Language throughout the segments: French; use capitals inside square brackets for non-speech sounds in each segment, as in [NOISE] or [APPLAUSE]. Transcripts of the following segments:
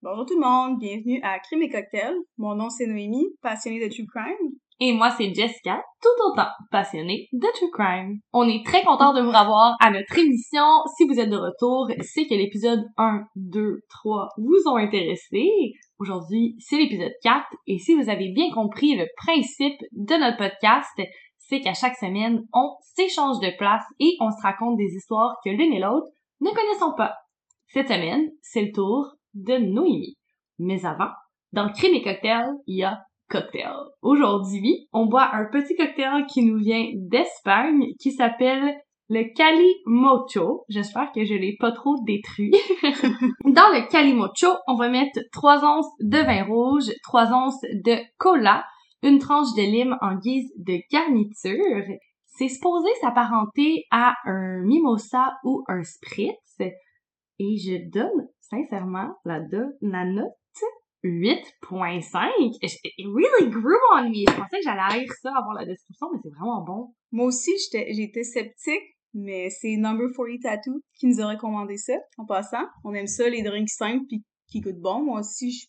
Bonjour tout le monde, bienvenue à Crime et Cocktail. Mon nom c'est Noémie, passionnée de True Crime. Et moi, c'est Jessica, tout autant passionnée de True Crime. On est très content de vous revoir à notre émission. Si vous êtes de retour, c'est que l'épisode 1, 2, 3 vous ont intéressé. Aujourd'hui, c'est l'épisode 4. Et si vous avez bien compris le principe de notre podcast, c'est qu'à chaque semaine, on s'échange de place et on se raconte des histoires que l'une et l'autre ne connaissons pas. Cette semaine, c'est le tour de Noémie. Mais avant, dans Crime et Cocktail, il y a cocktail. Aujourd'hui, on boit un petit cocktail qui nous vient d'Espagne, qui s'appelle le Calimocho. J'espère que je l'ai pas trop détruit. [LAUGHS] Dans le Calimocho, on va mettre 3 onces de vin rouge, 3 onces de cola, une tranche de lime en guise de garniture. C'est supposé s'apparenter à un mimosa ou un spritz. Et je donne sincèrement la, la note 8.5. It really grew on me. Je pensais que j'allais lire ça avant la description, mais c'est vraiment bon. Moi aussi, j'étais sceptique, mais c'est Number 40 Tattoo qui nous a recommandé ça, en passant. On aime ça, les drinks simples puis qui goûtent bon. Moi aussi, je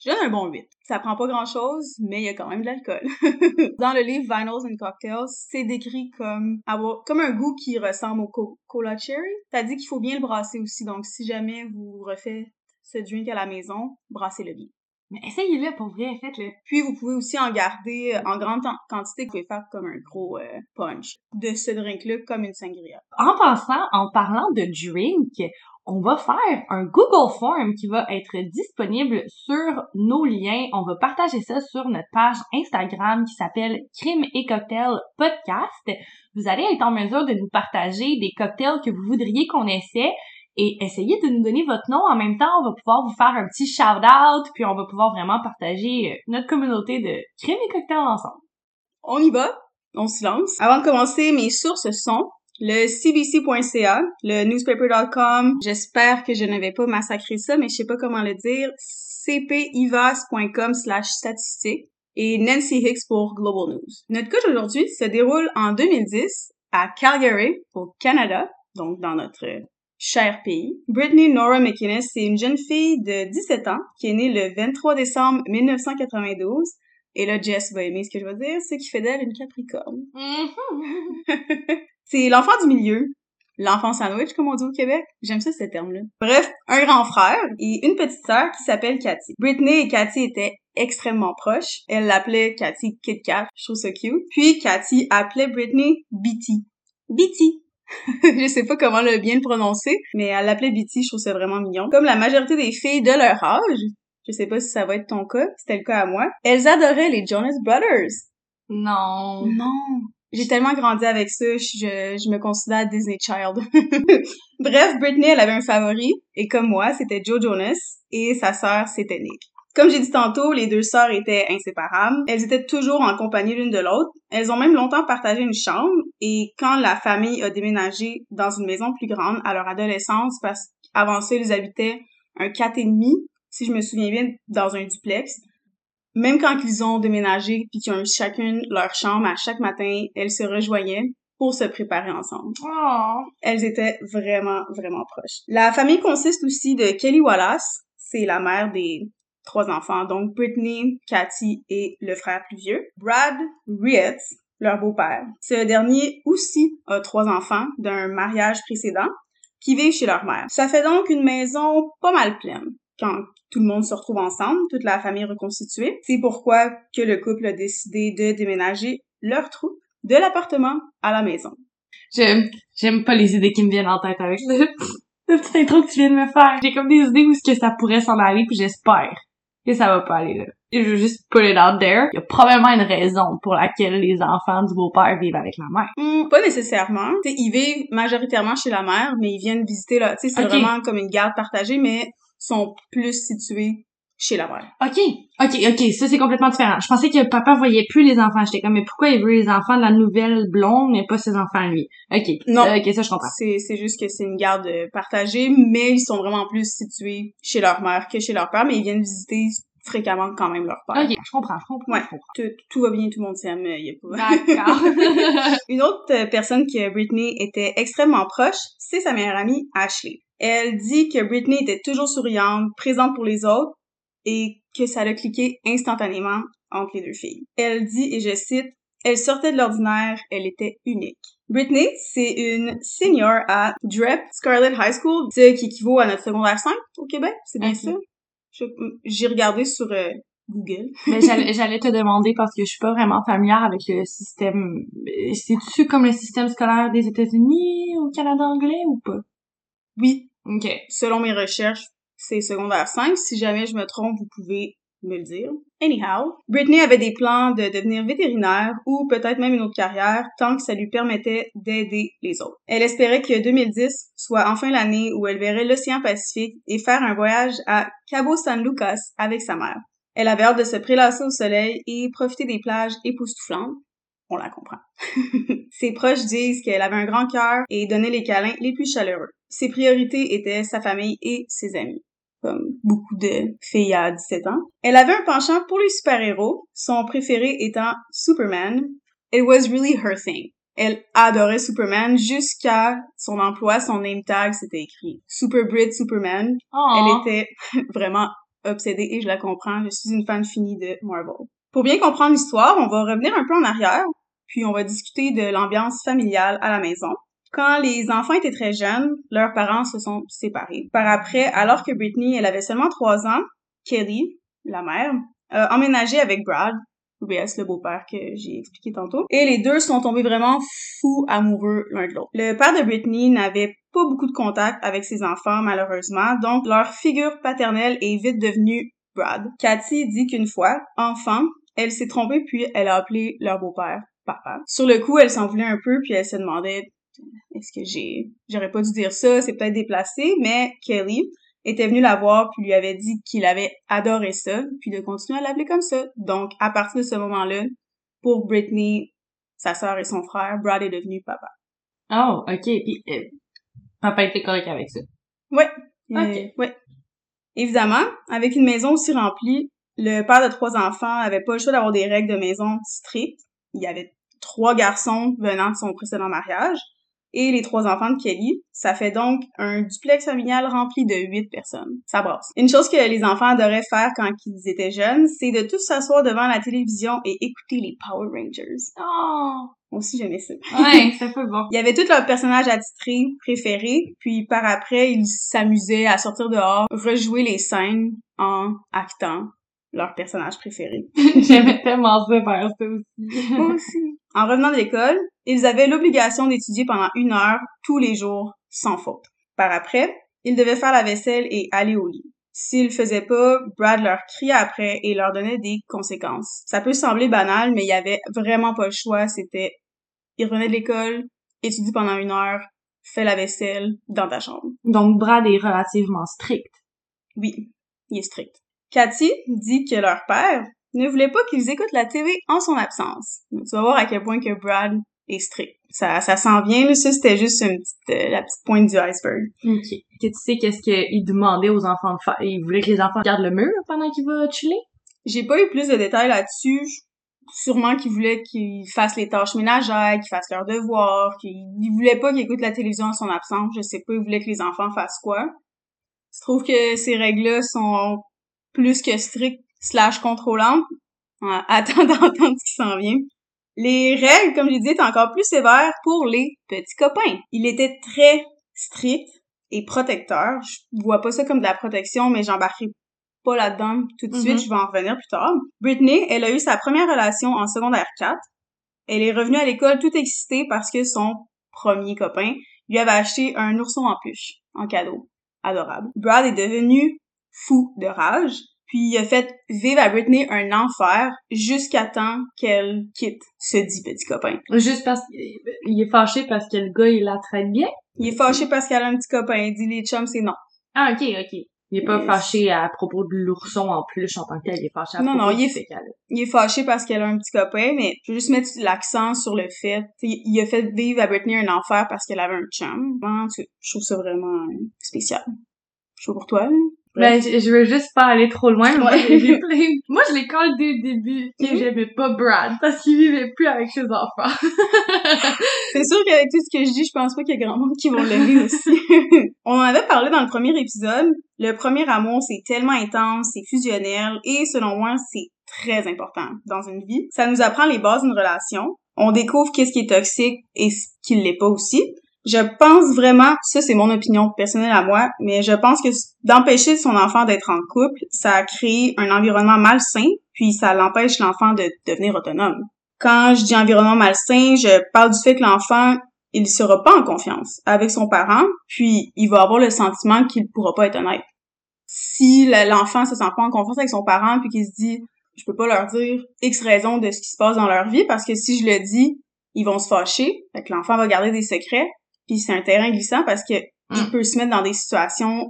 je donne un bon 8. Ça prend pas grand chose, mais il y a quand même de l'alcool. [LAUGHS] Dans le livre Vinyls and Cocktails, c'est décrit comme avoir, comme un goût qui ressemble au cola cherry. T'as dit qu'il faut bien le brasser aussi, donc si jamais vous refaites ce drink à la maison, brassez-le bien. Mais essayez-le pour vrai, faites-le. Puis vous pouvez aussi en garder euh, en grande quantité, vous pouvez faire comme un gros euh, punch de ce drink-là, comme une sangria. En passant, en parlant de drink, on va faire un Google Form qui va être disponible sur nos liens. On va partager ça sur notre page Instagram qui s'appelle Crime et Cocktail Podcast. Vous allez être en mesure de nous partager des cocktails que vous voudriez qu'on essaie et essayez de nous donner votre nom. En même temps, on va pouvoir vous faire un petit shout-out, puis on va pouvoir vraiment partager euh, notre communauté de crime et cocktails ensemble. On y va, on se lance. Avant de commencer, mes sources sont le cbc.ca, le newspaper.com. J'espère que je ne vais pas massacrer ça, mais je sais pas comment le dire. cpivas.com slash statistiques et Nancy Hicks pour Global News. Notre cas d'aujourd'hui se déroule en 2010 à Calgary, au Canada, donc dans notre cher pays. Brittany Nora McInnes, c'est une jeune fille de 17 ans qui est née le 23 décembre 1992. Et là, Jess va aimer ce que je vais dire, c'est qui fait d'elle une capricorne. Mm-hmm. [LAUGHS] c'est l'enfant du milieu, l'enfant sandwich, comme on dit au Québec. J'aime ça, ce terme-là. Bref, un grand frère et une petite sœur qui s'appelle Cathy. Brittany et Cathy étaient extrêmement proches. Elle l'appelait Cathy Kit Kat, je trouve ça cute. Puis Cathy appelait Brittany Bitty. Bitty. [LAUGHS] je sais pas comment le bien le prononcer, mais elle l'appelait Bitty, je trouve ça vraiment mignon. Comme la majorité des filles de leur âge, je sais pas si ça va être ton cas, c'était le cas à moi, elles adoraient les Jonas Brothers. Non. Non. J'ai tellement grandi avec ça, je, me considère Disney Child. [LAUGHS] Bref, Britney, elle avait un favori, et comme moi, c'était Joe Jonas, et sa sœur, c'était Nick. Comme j'ai dit tantôt, les deux sœurs étaient inséparables. Elles étaient toujours en compagnie l'une de l'autre. Elles ont même longtemps partagé une chambre et quand la famille a déménagé dans une maison plus grande à leur adolescence, parce qu'avant ça, ils habitaient un quatre et demi, si je me souviens bien, dans un duplex. Même quand ils ont déménagé puis qu'ils ont eu chacune leur chambre, à chaque matin, elles se rejoignaient pour se préparer ensemble. Oh. Elles étaient vraiment, vraiment proches. La famille consiste aussi de Kelly Wallace, c'est la mère des trois enfants, donc Brittany, Cathy et le frère plus vieux. Brad Rietz, leur beau-père. Ce dernier aussi a trois enfants d'un mariage précédent qui vivent chez leur mère. Ça fait donc une maison pas mal pleine quand tout le monde se retrouve ensemble, toute la famille reconstituée. C'est pourquoi que le couple a décidé de déménager leur troupe de l'appartement à la maison. J'aime, j'aime pas les idées qui me viennent en tête avec le, le petit intro que tu viens de me faire. J'ai comme des idées où ce que ça pourrait s'en aller, puis j'espère que ça va pas aller là. je veux juste put it out there. Il y a probablement une raison pour laquelle les enfants du beau-père vivent avec la mère. Hmm, pas nécessairement. T'sais, ils vivent majoritairement chez la mère, mais ils viennent visiter là. Tu sais, c'est vraiment comme une garde partagée, mais sont plus situés chez la mère. OK. OK, OK. Ça, c'est complètement différent. Je pensais que papa voyait plus les enfants. J'étais comme, mais pourquoi il veut les enfants de la nouvelle blonde, mais pas ses enfants, lui? OK. Non. OK, ça, je comprends. C'est, c'est juste que c'est une garde partagée, mais ils sont vraiment plus situés chez leur mère que chez leur père, mais ils viennent visiter fréquemment quand même leur père. Ok, je comprends, je comprends. Ouais, je comprends. Tout, tout, va bien, tout le monde s'aime, il y a pas... D'accord. [LAUGHS] Une autre personne que Britney était extrêmement proche, c'est sa meilleure amie, Ashley. Elle dit que Britney était toujours souriante, présente pour les autres, et que ça l'a cliqué instantanément entre les deux filles. Elle dit, et je cite, elle sortait de l'ordinaire, elle était unique. Britney, c'est une senior à DREP Scarlett High School, ce qui équivaut à notre secondaire 5 au Québec, c'est bien Ok. ça? J'ai regardé sur euh, Google. [LAUGHS] Mais j'allais te demander parce que je suis pas vraiment familière avec le système. euh, C'est-tu comme le système scolaire des États-Unis au Canada anglais ou pas? Oui, Ok. selon mes recherches, c'est secondaire 5. Si jamais je me trompe, vous pouvez me le dire. Anyhow, Britney avait des plans de devenir vétérinaire ou peut-être même une autre carrière tant que ça lui permettait d'aider les autres. Elle espérait que 2010 soit enfin l'année où elle verrait l'océan Pacifique et faire un voyage à Cabo San Lucas avec sa mère. Elle avait hâte de se prélasser au soleil et profiter des plages époustouflantes. On la comprend. [LAUGHS] Ses proches disent qu'elle avait un grand cœur et donnait les câlins les plus chaleureux. Ses priorités étaient sa famille et ses amis comme beaucoup de filles à 17 ans. Elle avait un penchant pour les super-héros, son préféré étant Superman. It was really her thing. Elle adorait Superman jusqu'à son emploi, son name tag, c'était écrit Super Brit Superman. Elle était [LAUGHS] vraiment obsédée et je la comprends, je suis une fan finie de Marvel. Pour bien comprendre l'histoire, on va revenir un peu en arrière, puis on va discuter de l'ambiance familiale à la maison. Quand les enfants étaient très jeunes, leurs parents se sont séparés. Par après, alors que Britney, elle avait seulement trois ans, Kelly, la mère, a emménagé avec Brad, OBS, le beau-père que j'ai expliqué tantôt. Et les deux sont tombés vraiment fous amoureux l'un de l'autre. Le père de Britney n'avait pas beaucoup de contact avec ses enfants, malheureusement, donc leur figure paternelle est vite devenue Brad. Cathy dit qu'une fois, enfant, elle s'est trompée puis elle a appelé leur beau-père papa. Sur le coup, elle s'en voulait un peu puis elle se demandait est-ce que j'ai j'aurais pas dû dire ça, c'est peut-être déplacé, mais Kelly était venu la voir puis lui avait dit qu'il avait adoré ça, puis de continuer à l'appeler comme ça. Donc à partir de ce moment-là, pour Britney, sa sœur et son frère, Brad est devenu papa. Oh, ok. Puis, euh, papa était correct avec ça. Ouais. Ok. Euh, ouais. Évidemment, avec une maison aussi remplie, le père de trois enfants avait pas le choix d'avoir des règles de maison strictes. Il y avait trois garçons venant de son précédent mariage et les trois enfants de Kelly. Ça fait donc un duplex familial rempli de huit personnes. Ça brasse. Une chose que les enfants adoraient faire quand ils étaient jeunes, c'est de tous s'asseoir devant la télévision et écouter les Power Rangers. Oh. Moi aussi, j'aimais ça. Ouais, [LAUGHS] c'est pas bon. Il y avait tous leurs personnages attitrés préférés, puis par après, ils s'amusaient à sortir dehors, rejouer les scènes en actant leurs personnages préférés. [LAUGHS] J'aimais tellement ça faire ça aussi. Moi aussi. En revenant de l'école, ils avaient l'obligation d'étudier pendant une heure tous les jours, sans faute. Par après, ils devaient faire la vaisselle et aller au lit. S'ils le faisaient pas, Brad leur criait après et leur donnait des conséquences. Ça peut sembler banal, mais il y avait vraiment pas le choix. C'était, ils revenaient de l'école, étudie pendant une heure, fais la vaisselle dans ta chambre. Donc, Brad est relativement strict. Oui, il est strict. Cathy dit que leur père ne voulait pas qu'ils écoutent la TV en son absence. Donc, tu vas voir à quel point que Brad est strict. Ça, ça s'en vient, là. Ça, c'était juste une petite, euh, la petite pointe du iceberg. Ok. Que tu sais qu'est-ce qu'il demandait aux enfants de faire? Il voulait que les enfants regardent le mur pendant qu'il va chiller? J'ai pas eu plus de détails là-dessus. Sûrement qu'ils voulaient qu'ils fassent les tâches ménagères, qu'ils fassent leurs devoirs, qu'ils ils voulaient pas qu'ils écoutent la télévision en son absence. Je sais pas, ils voulaient que les enfants fassent quoi. Je trouve que ces règles-là sont plus que strictes slash contrôlantes. En attendant [LAUGHS] d'entendre ce qui s'en vient. Les règles, comme j'ai dit, étaient encore plus sévères pour les petits copains. Il était très strict et protecteur. Je vois pas ça comme de la protection, mais j'embarquerai pas là-dedans tout de suite, Mhm. je vais en revenir plus tard. Britney, elle a eu sa première relation en secondaire 4. Elle est revenue à l'école toute excitée parce que son premier copain lui avait acheté un ourson en peluche en cadeau. Adorable. Brad est devenu fou de rage, puis il a fait vivre à Britney un enfer jusqu'à temps qu'elle quitte ce dit petit copain. Juste parce qu'il est fâché parce que le gars, il la traite bien? Il est fâché parce qu'elle a un petit copain. Il dit les chums, c'est non. Ah, ok, ok. Il est pas fâché à propos de l'ourson en plus en tant que tel, il est fâché à Non, propos non, il est- il est fâché parce qu'elle a un petit copain, mais je veux juste mettre l'accent sur le fait, il a fait vivre à Britney un enfer parce qu'elle avait un chum. Je trouve ça vraiment spécial. Je pour toi, là. Ben, je, je veux juste pas aller trop loin. mais Ouais. plein- [LAUGHS] Moi, je l'ai collé dès le début que Mhm. j'aimais pas Brad parce qu'il vivait plus avec ses enfants. [LAUGHS] C'est sûr qu'avec tout ce que je dis, je pense pas qu'il y a grand monde qui vont l'aimer [LAUGHS] aussi. On en avait parlé dans le premier épisode. Le premier amour, c'est tellement intense, c'est fusionnel et selon moi, c'est très important dans une vie. Ça nous apprend les bases d'une relation. On découvre qu'est-ce qui est toxique et ce qui l'est pas aussi. Je pense vraiment, ça c'est mon opinion personnelle à moi, mais je pense que d'empêcher son enfant d'être en couple, ça crée un environnement malsain, puis ça l'empêche l'enfant de devenir autonome. Quand je dis environnement malsain, je parle du fait que l'enfant, il sera pas en confiance avec son parent, puis il va avoir le sentiment qu'il pourra pas être honnête. Si l'enfant se sent pas en confiance avec son parent, puis qu'il se dit, je peux pas leur dire X raison de ce qui se passe dans leur vie, parce que si je le dis, ils vont se fâcher, fait que l'enfant va garder des secrets, puis c'est un terrain glissant parce que il Mm. peut se mettre dans des situations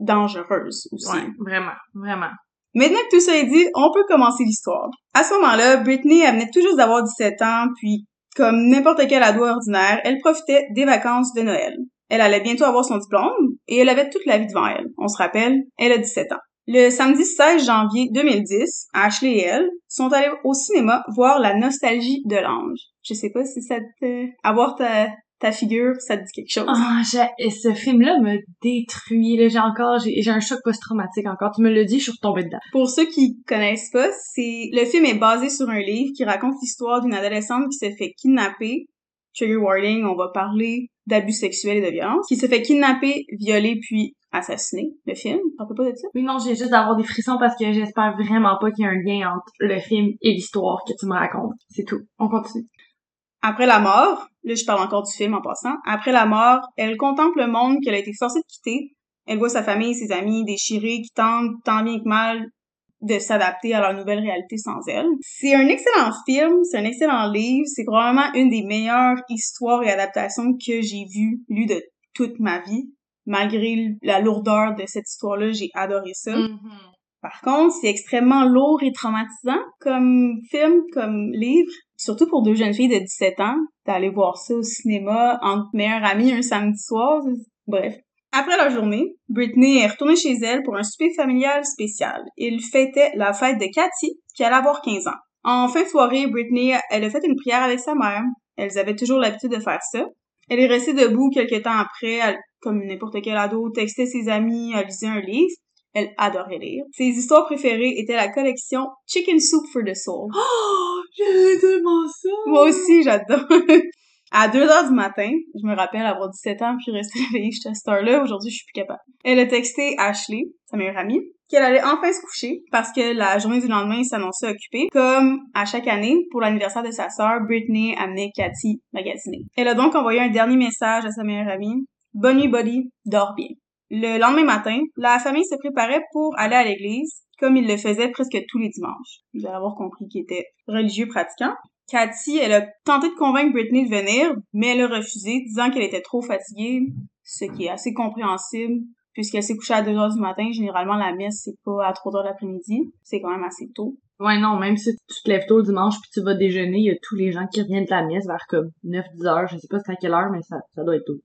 dangereuses aussi. Ouais, vraiment, vraiment. Maintenant que tout ça est dit, on peut commencer l'histoire. À ce moment-là, Britney elle venait tout juste d'avoir 17 ans, puis comme n'importe quel ado ordinaire, elle profitait des vacances de Noël. Elle allait bientôt avoir son diplôme et elle avait toute la vie devant elle. On se rappelle, elle a 17 ans. Le samedi 16 janvier 2010, Ashley et elle sont allés au cinéma voir La Nostalgie de l'Ange. Je sais pas si ça te... avoir ta, ta figure, ça te dit quelque chose. Ah, ce film-là me détruit. Là, j'ai encore, j'ai un choc post-traumatique encore. Tu me l'as dit, je suis retombée dedans. Pour ceux qui connaissent pas, c'est le film est basé sur un livre qui raconte l'histoire d'une adolescente qui se fait kidnapper. Trigger warning, on va parler d'abus sexuels et de violence. Qui se fait kidnapper, violer puis assassiner. Le film, t'en peux pas de ça? Oui, non, j'ai juste d'avoir des frissons parce que j'espère vraiment pas qu'il y a un lien entre le film et l'histoire que tu me racontes. C'est tout. On continue. Après la mort, là je parle encore du film en passant, après la mort, elle contemple le monde qu'elle a été forcée de quitter. Elle voit sa famille et ses amis déchirés qui tentent tant bien que mal de s'adapter à leur nouvelle réalité sans elle. C'est un excellent film, c'est un excellent livre, c'est probablement une des meilleures histoires et adaptations que j'ai vues, lues de toute ma vie. Malgré la lourdeur de cette histoire-là, j'ai adoré ça. Par contre, c'est extrêmement lourd et traumatisant comme film, comme livre. Surtout pour deux jeunes filles de 17 ans, d'aller voir ça au cinéma entre meilleures amies un samedi soir. Bref. Après la journée, Britney est retournée chez elle pour un souper familial spécial. Il fêtait la fête de Cathy, qui allait avoir 15 ans. En fin de soirée, Britney, elle a fait une prière avec sa mère. Elles avaient toujours l'habitude de faire ça. Elle est restée debout quelques temps après, comme n'importe quel ado, textait ses amis, elle lisait un livre. Elle adorait lire. Ses histoires préférées étaient la collection Chicken Soup for the Soul. [GASPS] Oh, j'ai tellement ça! Moi aussi, j'adore. À 2 heures du matin, je me rappelle avoir 17 ans puis rester [LAUGHS] réveillée jusqu'à cette heure-là. Aujourd'hui, je suis plus capable. Elle a texté Ashley, sa meilleure amie, qu'elle allait enfin se coucher parce que la journée du lendemain s'annonçait occupée. Comme à chaque année, pour l'anniversaire de sa sœur, Britney amenait Cathy magasiner. Elle a donc envoyé un dernier message à sa meilleure amie. Bonne nuit, buddy. Dors bien. Le lendemain matin, la famille se préparait pour aller à l'église, comme ils le faisaient presque tous les dimanches. Vous allez avoir compris qu'ils étaient religieux pratiquants. Cathy, elle a tenté de convaincre Britney de venir, mais elle a refusé, disant qu'elle était trop fatiguée, ce qui est assez compréhensible, puisqu'elle s'est couchée à 2 heures du matin. Généralement, la messe, c'est pas à 3 heures de l'après-midi. C'est quand même assez tôt. Ouais, non, même si tu te lèves tôt le dimanche puis tu vas déjeuner, il y a tous les gens qui reviennent de la messe vers comme 9-10 heures. Je sais pas c'est à quelle heure, mais ça, ça doit être tôt.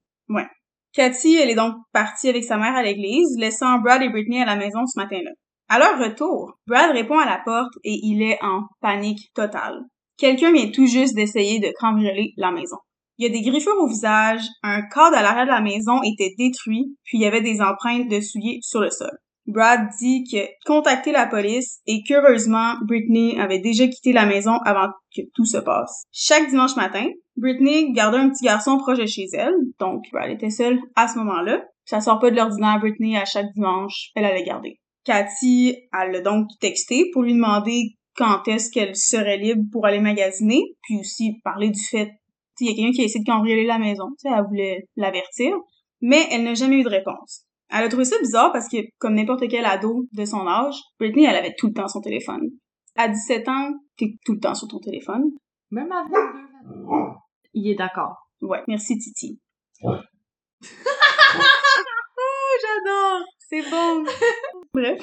Cathy, elle est donc partie avec sa mère à l'église, laissant Brad et Britney à la maison ce matin-là. À leur retour, Brad répond à la porte et il est en panique totale. Quelqu'un vient tout juste d'essayer de cambrioler la maison. Il y a des griffures au visage, un cadre à l'arrière de la maison était détruit, puis il y avait des empreintes de souliers sur le sol. Brad dit que contacter la police et qu'heureusement, Britney avait déjà quitté la maison avant que tout se passe. Chaque dimanche matin, Britney gardait un petit garçon proche de chez elle, donc Brad était seule à ce moment-là. Ça sort pas de l'ordinaire, Britney, à chaque dimanche, elle allait garder. Cathy, elle l'a donc texté pour lui demander quand est-ce qu'elle serait libre pour aller magasiner, puis aussi parler du fait, il y a quelqu'un qui a essayé de cambrioler la maison, elle voulait l'avertir, mais elle n'a jamais eu de réponse. Elle a trouvé ça bizarre parce que, comme n'importe quel ado de son âge, Britney, elle avait tout le temps son téléphone. À 17 ans, t'es tout le temps sur ton téléphone. Même à 22 ans. Il est d'accord. Ouais, merci Titi. Ouais. oh, [LAUGHS] j'adore! C'est bon! [LAUGHS] Bref.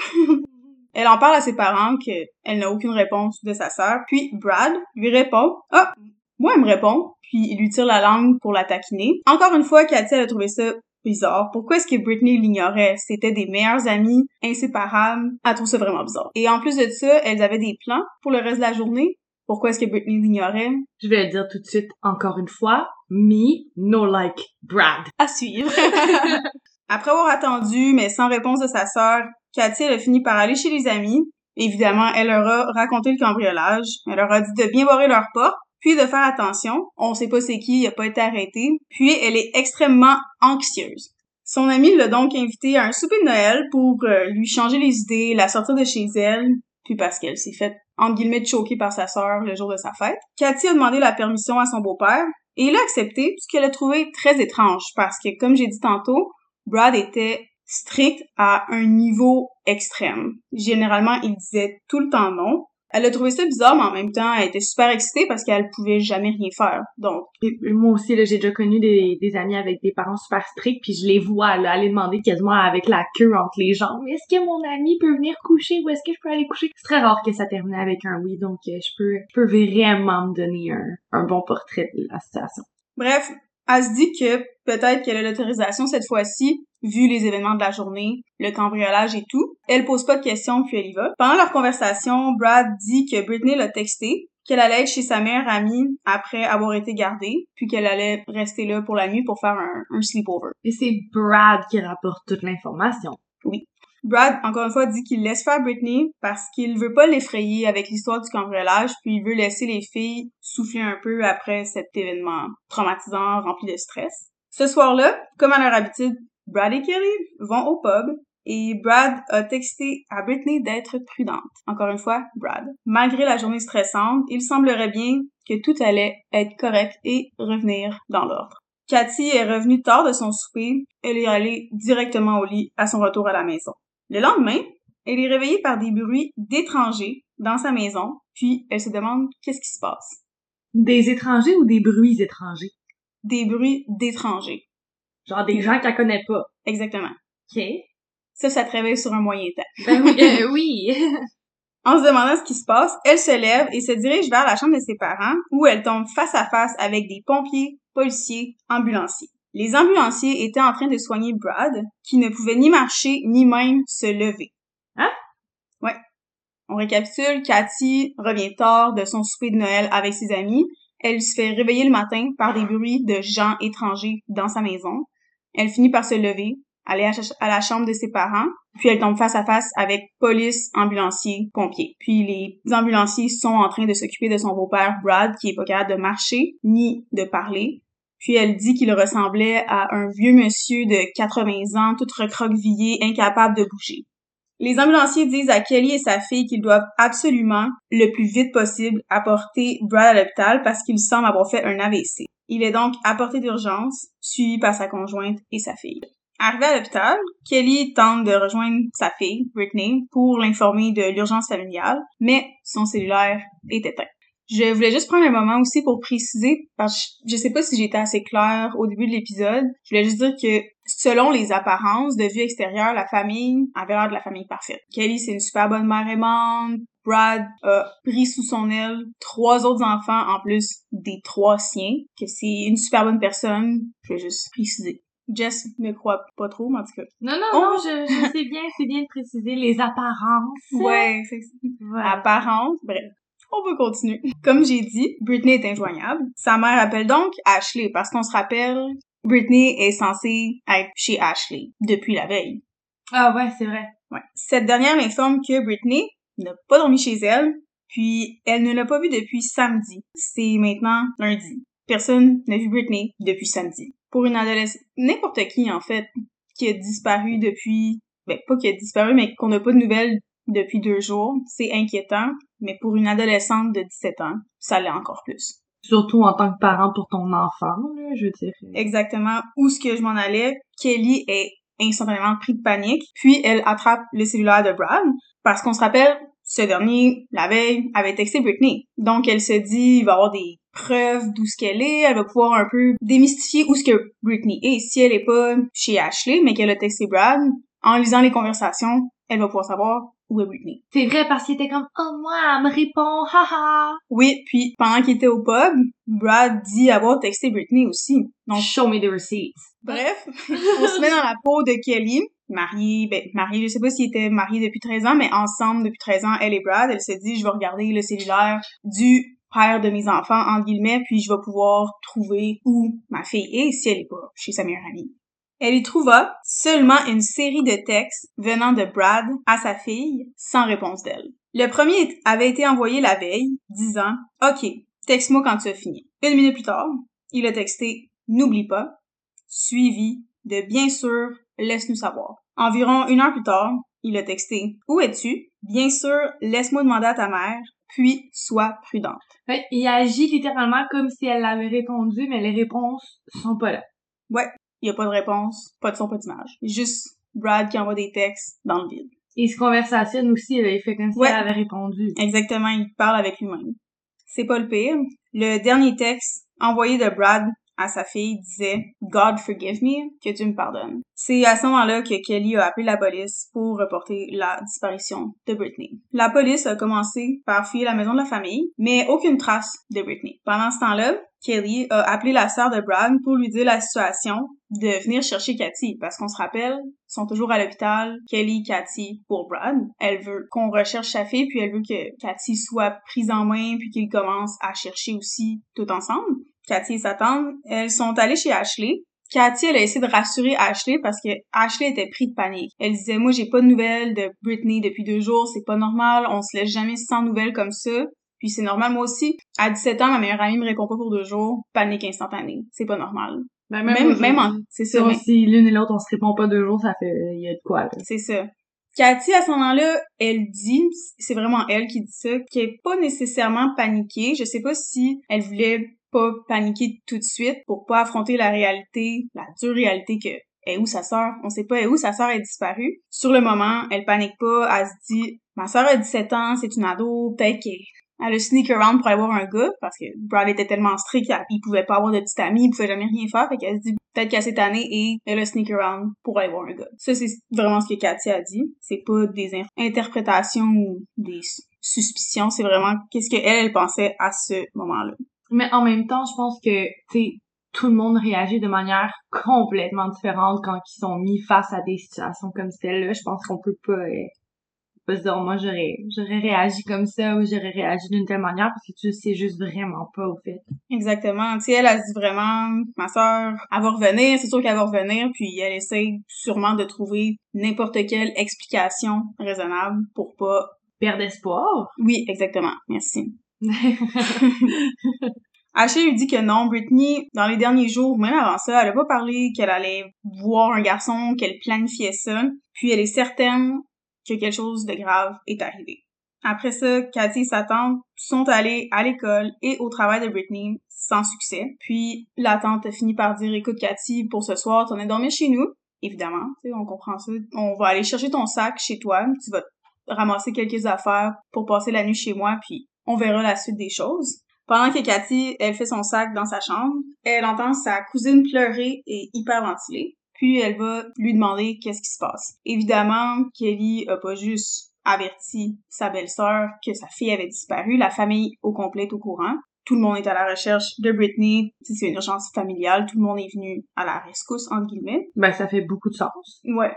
Elle en parle à ses parents qu'elle n'a aucune réponse de sa sœur, puis Brad lui répond « Ah, moi, elle me répond. » Puis il lui tire la langue pour la taquiner. Encore une fois, Cathy, elle a trouvé ça bizarre. Pourquoi est-ce que Britney l'ignorait? C'était des meilleurs amis, inséparables. Elle trouve ça vraiment bizarre. Et en plus de ça, elles avaient des plans pour le reste de la journée. Pourquoi est-ce que Britney l'ignorait? Je vais le dire tout de suite encore une fois. Me, no like Brad. À suivre. [LAUGHS] Après avoir attendu, mais sans réponse de sa sœur, Cathy elle a fini par aller chez les amis. Évidemment, elle leur a raconté le cambriolage. Elle leur a dit de bien barrer leur porte, puis de faire attention. On sait pas c'est qui, il a pas été arrêté. Puis elle est extrêmement anxieuse. Son ami l'a donc invité à un souper de Noël pour euh, lui changer les idées, la sortir de chez elle, puis parce qu'elle s'est faite entre guillemets choquée par sa sœur le jour de sa fête. Cathy a demandé la permission à son beau-père et il a accepté, ce qu'elle a trouvé très étrange parce que comme j'ai dit tantôt, Brad était strict à un niveau extrême. Généralement, il disait tout le temps non. Elle a trouvé ça bizarre, mais en même temps, elle était super excitée parce qu'elle pouvait jamais rien faire. Donc, moi aussi, là, j'ai déjà connu des, des amis avec des parents super stricts, puis je les vois là, aller demander quasiment avec la queue entre les jambes. Est-ce que mon ami peut venir coucher ou est-ce que je peux aller coucher? C'est très rare que ça termine avec un oui, donc euh, je peux, je peux vraiment me donner un, un bon portrait de la situation. Bref, elle se dit que peut-être qu'elle a l'autorisation cette fois-ci, vu les événements de la journée, le cambriolage et tout. Elle pose pas de questions puis elle y va. Pendant leur conversation, Brad dit que Britney l'a texté, qu'elle allait être chez sa meilleure amie après avoir été gardée, puis qu'elle allait rester là pour la nuit pour faire un, un sleepover. Et c'est Brad qui rapporte toute l'information. Oui. Brad, encore une fois, dit qu'il laisse faire Britney parce qu'il veut pas l'effrayer avec l'histoire du cambriolage, puis il veut laisser les filles souffler un peu après cet événement traumatisant, rempli de stress. Ce soir-là, comme à leur habitude, Brad et Kelly vont au pub et Brad a texté à Britney d'être prudente. Encore une fois, Brad. Malgré la journée stressante, il semblerait bien que tout allait être correct et revenir dans l'ordre. Cathy est revenue tard de son souper. Elle est allée directement au lit à son retour à la maison. Le lendemain, elle est réveillée par des bruits d'étrangers dans sa maison, puis elle se demande qu'est-ce qui se passe. Des étrangers ou des bruits étrangers? Des bruits d'étrangers. Genre des gens qu'elle connaît pas. Exactement. OK. Ça, ça te réveille sur un moyen temps. Ben oui. [LAUGHS] euh, oui. En se demandant ce qui se passe, elle se lève et se dirige vers la chambre de ses parents où elle tombe face à face avec des pompiers, policiers, ambulanciers. Les ambulanciers étaient en train de soigner Brad, qui ne pouvait ni marcher ni même se lever. Hein? Ouais. On récapitule, Cathy revient tard de son souper de Noël avec ses amis. Elle se fait réveiller le matin par des bruits de gens étrangers dans sa maison. Elle finit par se lever, aller à la chambre de ses parents, puis elle tombe face à face avec police, ambulanciers, pompiers. Puis les ambulanciers sont en train de s'occuper de son beau-père Brad, qui est pas capable de marcher ni de parler. Puis elle dit qu'il ressemblait à un vieux monsieur de 80 ans, tout recroquevillé, incapable de bouger. Les ambulanciers disent à Kelly et sa fille qu'ils doivent absolument, le plus vite possible, apporter Brad à l'hôpital parce qu'il semble avoir fait un AVC. Il est donc apporté d'urgence, suivi par sa conjointe et sa fille. Arrivé à l'hôpital, Kelly tente de rejoindre sa fille, Britney, pour l'informer de l'urgence familiale, mais son cellulaire est éteint. Je voulais juste prendre un moment aussi pour préciser, parce que je sais pas si j'étais assez claire au début de l'épisode. Je voulais juste dire que selon les apparences de vue extérieure, la famille avait l'air de la famille parfaite. Kelly, c'est une super bonne mère aimante. Brad a pris sous son aile trois autres enfants en plus des trois siens, que c'est une super bonne personne. Je vais juste préciser. Jess me croit pas trop, mais en tout cas. Non, non, Oh. non, je, je sais bien, c'est bien de préciser les apparences. Ouais, c'est Voilà. apparence. Bref. On peut continuer. Comme j'ai dit, Britney est injoignable. Sa mère appelle donc Ashley parce qu'on se rappelle, Britney est censée être chez Ashley depuis la veille. Ah ouais, c'est vrai. Ouais. Cette dernière informe que Britney n'a pas dormi chez elle, puis elle ne l'a pas vue depuis samedi. C'est maintenant lundi. Personne n'a vu Britney depuis samedi. Pour une adolescente, n'importe qui en fait, qui a disparu depuis, ben pas qui a disparu, mais qu'on n'a pas de nouvelles depuis deux jours, c'est inquiétant. Mais pour une adolescente de 17 ans, ça l'est encore plus. Surtout en tant que parent pour ton enfant, là, je veux dire. exactement où ce que je m'en allais? Kelly est instantanément pris de panique, puis elle attrape le cellulaire de Brad, parce qu'on se rappelle, ce dernier, la veille, avait texté Britney. Donc elle se dit, il va y avoir des preuves d'où ce qu'elle est, elle va pouvoir un peu démystifier où ce que Britney est. Si elle est pas chez Ashley, mais qu'elle a texté Brad, en lisant les conversations, elle va pouvoir savoir où est Britney. C'est vrai parce qu'il était comme oh moi elle me répond haha. Oui, puis pendant qu'il était au pub, Brad dit avoir texté Britney aussi. Donc Show me the receipts. bref, [LAUGHS] on se met dans la peau de Kelly, mariée, ben mariée, je sais pas s'il était marié depuis 13 ans, mais ensemble depuis 13 ans, elle et Brad, elle se dit je vais regarder le cellulaire du père de mes enfants entre guillemets, puis je vais pouvoir trouver où ma fille est si elle est pas chez sa meilleure amie. Elle y trouva seulement une série de textes venant de Brad à sa fille sans réponse d'elle. Le premier avait été envoyé la veille, disant OK, texte-moi quand tu as fini. Une minute plus tard, il a texté N'oublie pas, suivi de bien sûr, laisse-nous savoir. Environ une heure plus tard, il a texté Où es-tu? Bien sûr, laisse-moi demander à ta mère, puis sois prudente. Fait, il agit littéralement comme si elle l'avait répondu, mais les réponses sont pas là. Ouais, il y a pas de réponse, pas de son, pas d'image. Juste Brad qui envoie des textes dans le vide. Et ce conversation aussi, a fait comme si Ouais. elle avait répondu. Exactement, il parle avec lui-même. C'est pas le pire. Le dernier texte envoyé de Brad à sa fille disait God forgive me, que tu me pardonnes. C'est à ce moment-là que Kelly a appelé la police pour reporter la disparition de Britney. La police a commencé par fouiller la maison de la famille, mais aucune trace de Britney. Pendant ce temps-là, Kelly a appelé la sœur de Brad pour lui dire la situation de venir chercher Cathy parce qu'on se rappelle, ils sont toujours à l'hôpital, Kelly, Cathy pour Brad. Elle veut qu'on recherche sa fille puis elle veut que Cathy soit prise en main puis qu'ils commencent à chercher aussi tout ensemble. Cathy et sa tante, elles sont allées chez Ashley. Cathy, elle a essayé de rassurer Ashley parce que Ashley était pris de panique. Elle disait, moi, j'ai pas de nouvelles de Britney depuis deux jours, c'est pas normal, on se laisse jamais sans nouvelles comme ça. Puis c'est normal, moi aussi. À 17 ans, ma meilleure amie me répond pas pour deux jours, panique instantanée. C'est pas normal. Ben, Même, même, en, c'est ça, mais- si l'une et l'autre on se répond pas deux jours, ça fait il y a de quoi là. c'est ça. Cathy, à ce moment-là, elle dit, c'est vraiment elle qui dit ça, qu'elle est pas nécessairement paniquée. Je sais pas si elle voulait pas paniquer tout de suite pour pas affronter la réalité, la dure réalité que est où sa sœur? On sait pas est où sa sœur est disparue. Sur le moment, elle panique pas, elle se dit, ma sœur a 17 ans, c'est une ado, peut-être qu'elle elle a sneak around pour aller voir un gars, parce que Brad était tellement strict qu'il pouvait pas avoir de petite amie, il pouvait jamais rien faire, fait qu'elle se dit peut-être qu'elle s'est tannée et elle a sneak around pour aller voir un gars. Ça, c'est vraiment ce que Cathy a dit. C'est pas des in- interprétations ou des su- suspicions, c'est vraiment qu'est-ce qu'elle, elle pensait à ce moment-là. Mais en même temps, je pense que tu tout le monde réagit de manière complètement différente quand ils sont mis face à des situations comme celle-là. Je pense qu'on peut pas, euh, pas se dire moi j'aurais j'aurais réagi comme ça ou j'aurais réagi d'une telle manière parce que tu le sais juste vraiment pas au fait. Exactement. Tu sais, elle, se dit vraiment, ma sœur, elle va revenir, c'est sûr qu'elle va revenir, puis elle essaie sûrement de trouver n'importe quelle explication raisonnable pour pas... Perdre espoir. Oui, exactement. Merci. [LAUGHS] [LAUGHS] Ashley lui dit que non, Britney, dans les derniers jours, même avant ça, elle a pas parlé qu'elle allait voir un garçon, qu'elle planifiait ça, puis elle est certaine que quelque chose de grave est arrivé. Après ça, Cathy et sa tante sont allées à l'école et au travail de Britney sans succès. Puis la tante a fini par dire écoute Cathy, pour ce soir, t'en es dormir chez nous. Évidemment, on comprend ça. On va aller chercher ton sac chez toi, tu vas ramasser quelques affaires pour passer la nuit chez moi, puis on verra la suite des choses. Pendant que Cathy, elle fait son sac dans sa chambre, elle entend sa cousine pleurer et hyperventiler. Puis elle va lui demander qu'est-ce qui se passe. Évidemment, Kelly a pas juste averti sa belle-sœur que sa fille avait disparu, la famille au complet est au courant. Tout le monde est à la recherche de Britney. C'est une urgence familiale, tout le monde est venu à la rescousse, entre guillemets. Ben ça fait beaucoup de sens. Ouais.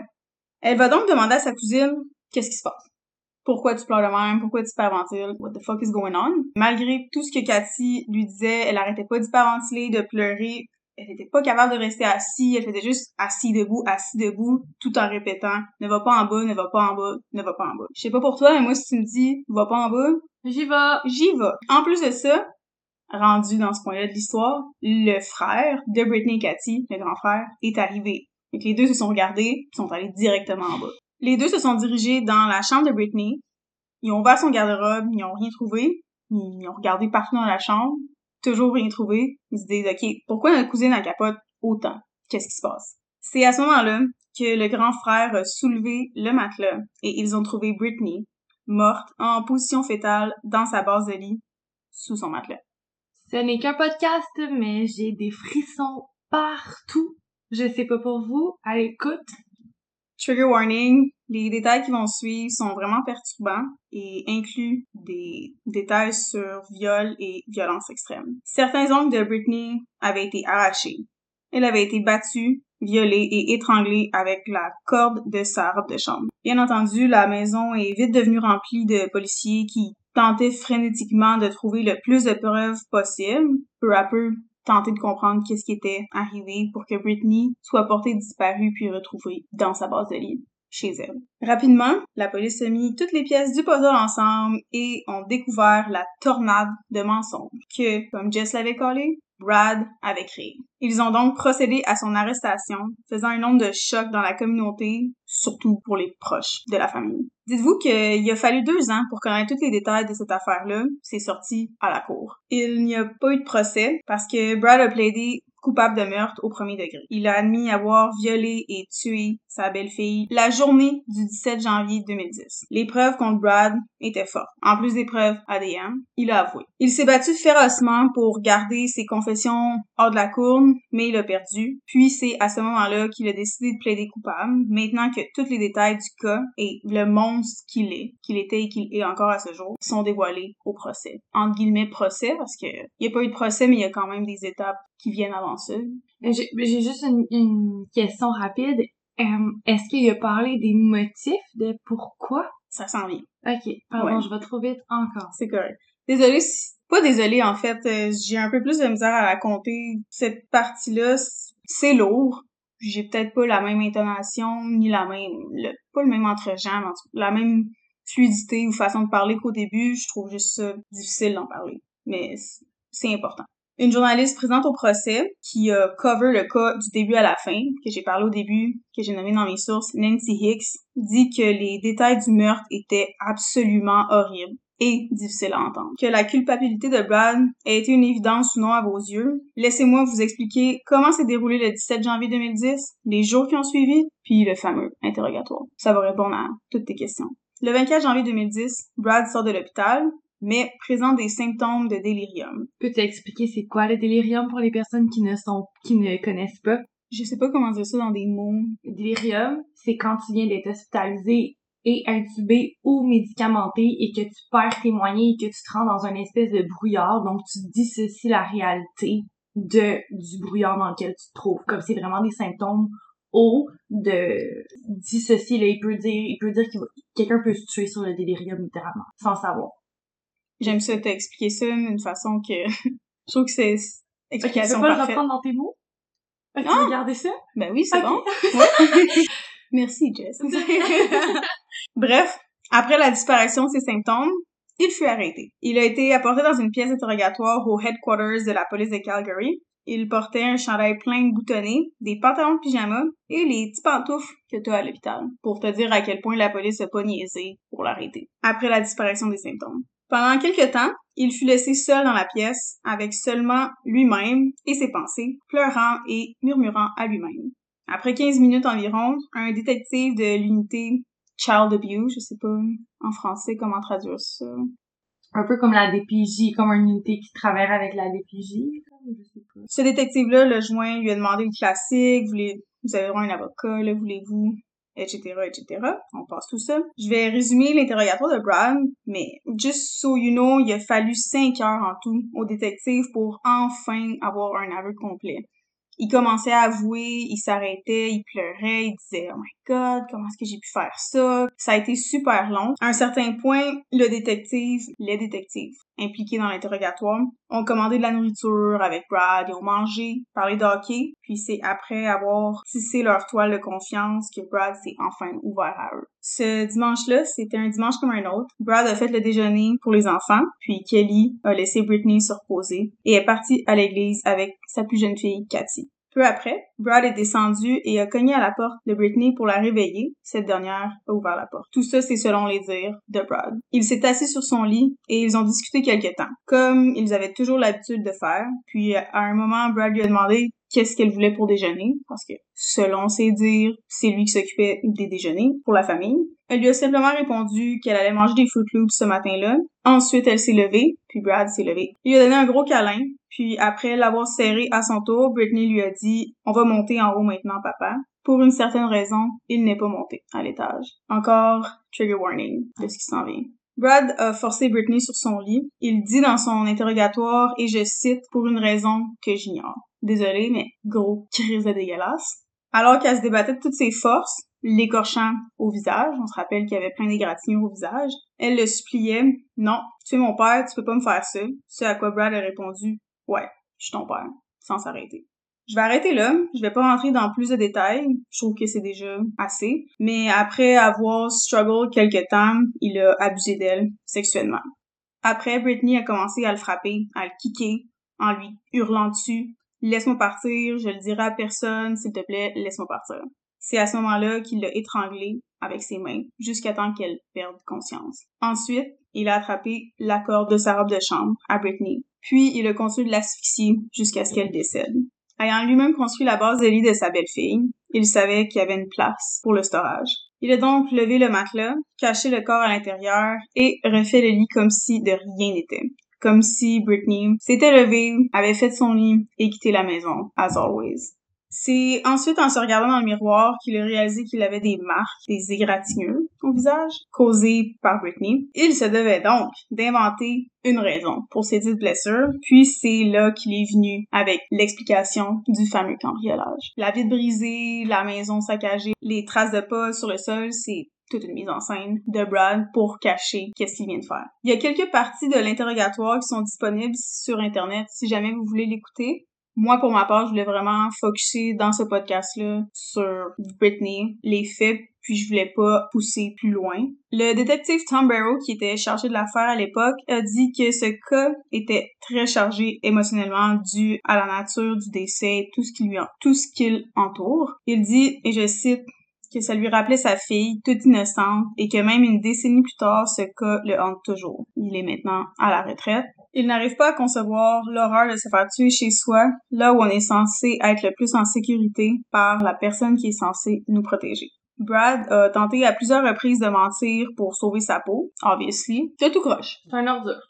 Elle va donc demander à sa cousine qu'est-ce qui se passe. Pourquoi tu pleures de même? Pourquoi tu hyperventiles? What the fuck is going on? Malgré tout ce que Cathy lui disait, elle arrêtait pas d'hyperventiler, de pleurer. Elle était pas capable de rester assise, elle faisait juste assis debout, assis debout, tout en répétant ne va pas en bas, ne va pas en bas, ne va pas en bas. Je sais pas pour toi, mais moi si tu me dis va pas en bas, J'y vais. j'y vais. En plus de ça, rendu dans ce point-là de l'histoire, le frère de Britney et Cathy, le grand frère, est arrivé. Et les deux se sont regardés, sont allés directement en bas. Les deux se sont dirigés dans la chambre de Britney. Ils ont ouvert son garde-robe, ils ont rien trouvé. Ils ont regardé partout dans la chambre, toujours rien trouvé. Ils se disent, OK, pourquoi notre cousine a capote autant? Qu'est-ce qui se passe? C'est à ce moment-là que le grand frère a soulevé le matelas et ils ont trouvé Britney morte en position fétale dans sa base de lit sous son matelas. Ce n'est qu'un podcast, mais j'ai des frissons partout. Je sais pas pour vous, à l'écoute. Trigger warning, Les détails qui vont suivre sont vraiment perturbants et incluent des détails sur viol et violence extrême. Certains ongles de Britney avaient été arrachés. Elle avait été battue, violée et étranglée avec la corde de sa robe de chambre. Bien entendu, la maison est vite devenue remplie de policiers qui tentaient frénétiquement de trouver le plus de preuves possible. Peu à peu, tenter de comprendre qu'est-ce qui était arrivé pour que Britney soit portée disparue puis retrouvée dans sa base de lit chez elle. Rapidement, la police a mis toutes les pièces du puzzle ensemble et ont découvert la tornade de mensonges que, comme Jess l'avait collé, Brad avait créé. Ils ont donc procédé à son arrestation, faisant un nombre de chocs dans la communauté, surtout pour les proches de la famille. Dites-vous qu'il a fallu deux ans pour connaître tous les détails de cette affaire-là. C'est sorti à la cour. Il n'y a pas eu de procès parce que Brad a plaidé coupable de meurtre au premier degré. Il a admis avoir violé et tué sa belle-fille la journée du 17 janvier 2010. Les preuves contre Brad étaient fortes. En plus des preuves ADN, il a avoué. Il s'est battu férocement pour garder ses confessions hors de la cour, mais il a perdu. Puis c'est à ce moment-là qu'il a décidé de plaider coupable, maintenant que tous les détails du cas et le monstre qu'il est, qu'il était et qu'il est encore à ce jour, sont dévoilés au procès. Entre guillemets procès, parce que il n'y a pas eu de procès, mais il y a quand même des étapes qui viennent avant ça. J'ai juste une, question rapide. Euh, est-ce qu'il a parlé des motifs de pourquoi? Ça s'en vient. Ok, pardon, je vais trop vite encore. C'est correct. Désolée, pas désolée en fait, euh, j'ai un peu plus de misère à raconter cette partie-là. C'est lourd. J'ai peut-être pas la même intonation, ni la même, le, pas le même entre-gens, la même fluidité ou façon de parler qu'au début. Je trouve juste ça difficile d'en parler. Mais c'est important. Une journaliste présente au procès qui a cover le cas du début à la fin, que j'ai parlé au début, que j'ai nommé dans mes sources, Nancy Hicks, dit que les détails du meurtre étaient absolument horribles et difficiles à entendre. Que la culpabilité de Brad a été une évidence ou non à vos yeux. Laissez-moi vous expliquer comment s'est déroulé le 17 janvier 2010, les jours qui ont suivi, puis le fameux interrogatoire. Ça va répondre à toutes tes questions. Le 24 janvier 2010, Brad sort de l'hôpital, mais présente des symptômes de délirium. Peux-tu expliquer c'est quoi le délirium pour les personnes qui ne sont, qui ne connaissent pas? Je sais pas comment dire ça dans des mots. Délirium, c'est quand tu viens d'être hospitalisé et intubé ou médicamenté et que tu perds tes moyens et que tu te rends dans une espèce de brouillard, donc tu dissocies la réalité de, du brouillard dans lequel tu te trouves. Comme c'est vraiment des symptômes hauts de dissocier, là, il peut dire, il peut dire que quelqu'un peut se tuer sur le délirium littéralement, sans savoir. J'aime ça t'expliquer ça d'une façon que [LAUGHS] je trouve que c'est explication okay, tu peux pas le reprendre dans tes mots? Ok, ah! garder ça? Ben oui, c'est bon. [LAUGHS] [LAUGHS] Merci, Jess. Bref, après la disparition de ses symptômes, il fut arrêté. Il a été apporté dans une pièce interrogatoire au headquarters de la police de Calgary. Il portait un chandail plein de boutonnés, des pantalons de pyjama et les petits pantoufles que tu as à l'hôpital, pour te dire à quel point la police a pas niaisé pour l'arrêter. Après la disparition des symptômes. Pendant quelque temps, il fut laissé seul dans la pièce, avec seulement lui-même et ses pensées, pleurant et murmurant à lui-même. Après 15 minutes environ, un détective de l'unité Child Abuse, je sais pas en français comment traduire ça. Un peu comme la DPJ, comme une unité qui travaille avec la DPJ. Ce détective-là, le joint, lui a demandé le classique, voulez, vous avez droit un avocat, là, voulez-vous etc., etc. On passe tout ça. Je vais résumer l'interrogatoire de Brad, mais just so you know, il a fallu cinq heures en tout au détective pour enfin avoir un aveu complet il commençait à avouer, il s'arrêtait, il pleurait, il disait « Oh my God, comment est-ce que j'ai pu faire ça? » Ça a été super long. À un certain point, le détective, les détectives impliqués dans l'interrogatoire ont commandé de la nourriture avec Brad et ont mangé, parlé d'hockey, puis c'est après avoir tissé leur toile de confiance que Brad s'est enfin ouvert à eux. Ce dimanche-là, c'était un dimanche comme un autre. Brad a fait le déjeuner pour les enfants, puis Kelly a laissé Britney se reposer et est partie à l'église avec sa plus jeune fille, Cathy. Peu après, Brad est descendu et a cogné à la porte de Britney pour la réveiller. Cette dernière a ouvert la porte. Tout ça, c'est selon les dires de Brad. Il s'est assis sur son lit et ils ont discuté quelque temps, comme ils avaient toujours l'habitude de faire. Puis, à un moment, Brad lui a demandé qu'est-ce qu'elle voulait pour déjeuner, parce que, selon ses dires, c'est lui qui s'occupait des déjeuners pour la famille. Elle lui a simplement répondu qu'elle allait manger des Fruit Loops ce matin-là. Ensuite, elle s'est levée, puis Brad s'est levé. Il lui a donné un gros câlin, puis après l'avoir serré à son tour, Britney lui a dit « On va monter en haut maintenant, papa. » pour une certaine raison, il n'est pas monté à l'étage. Encore trigger warning de ce qui s'en vient. Brad a forcé Britney sur son lit. Il dit dans son interrogatoire, et je cite, pour une raison que j'ignore. Désolé, mais gros crise de dégueulasse. Alors qu'elle se débattait de toutes ses forces, l'écorchant au visage, on se rappelle qu'il y avait plein d'égratignures au visage, elle le suppliait, non, tu es mon père, tu peux pas me faire ça. Ce à quoi Brad a répondu, ouais, je suis ton père, sans s'arrêter. Je vais arrêter là. Je vais pas rentrer dans plus de détails. Je trouve que c'est déjà assez. Mais après avoir struggle quelque temps, il a abusé d'elle sexuellement. Après, Britney a commencé à le frapper, à le kicker, en lui hurlant dessus. Laisse-moi partir, je le dirai à personne, s'il te plaît, laisse-moi partir. C'est à ce moment-là qu'il l'a étranglée avec ses mains, jusqu'à temps qu'elle perde conscience. Ensuite, il a attrapé la corde de sa robe de chambre à Britney, puis il a continué de l'asphyxier jusqu'à ce qu'elle décède. Ayant lui-même construit la base de lit de sa belle-fille, il savait qu'il y avait une place pour le storage. Il a donc levé le matelas, caché le corps à l'intérieur et refait le lit comme si de rien n'était. Comme si Britney s'était levée, avait fait son lit et quitté la maison, as always. C'est ensuite en se regardant dans le miroir qu'il a réalisé qu'il avait des marques, des égratignures au visage, causées par Britney. Il se devait donc d'inventer une raison pour ces dites blessures, puis c'est là qu'il est venu avec l'explication du fameux cambriolage. La vitre brisée, la maison saccagée, les traces de pas sur le sol, c'est toute une mise en scène de Brad pour cacher qu'est-ce qu'il vient de faire. Il y a quelques parties de l'interrogatoire qui sont disponibles sur Internet si jamais vous voulez l'écouter. Moi, pour ma part, je voulais vraiment focuser dans ce podcast-là sur Britney, les faits, puis je voulais pas pousser plus loin. Le détective Tom Barrow, qui était chargé de l'affaire à l'époque, a dit que ce cas était très chargé émotionnellement dû à la nature du décès, tout ce qui lui, tout ce qu'il entoure. Il dit, et je cite, que ça lui rappelait sa fille, toute innocente, et que même une décennie plus tard, ce cas le hante toujours. Il est maintenant à la retraite. Il n'arrive pas à concevoir l'horreur de se faire tuer chez soi, là où on est censé être le plus en sécurité par la personne qui est censée nous protéger. Brad a tenté à plusieurs reprises de mentir pour sauver sa peau, obviously. C'est tout croche. C'est un ordure.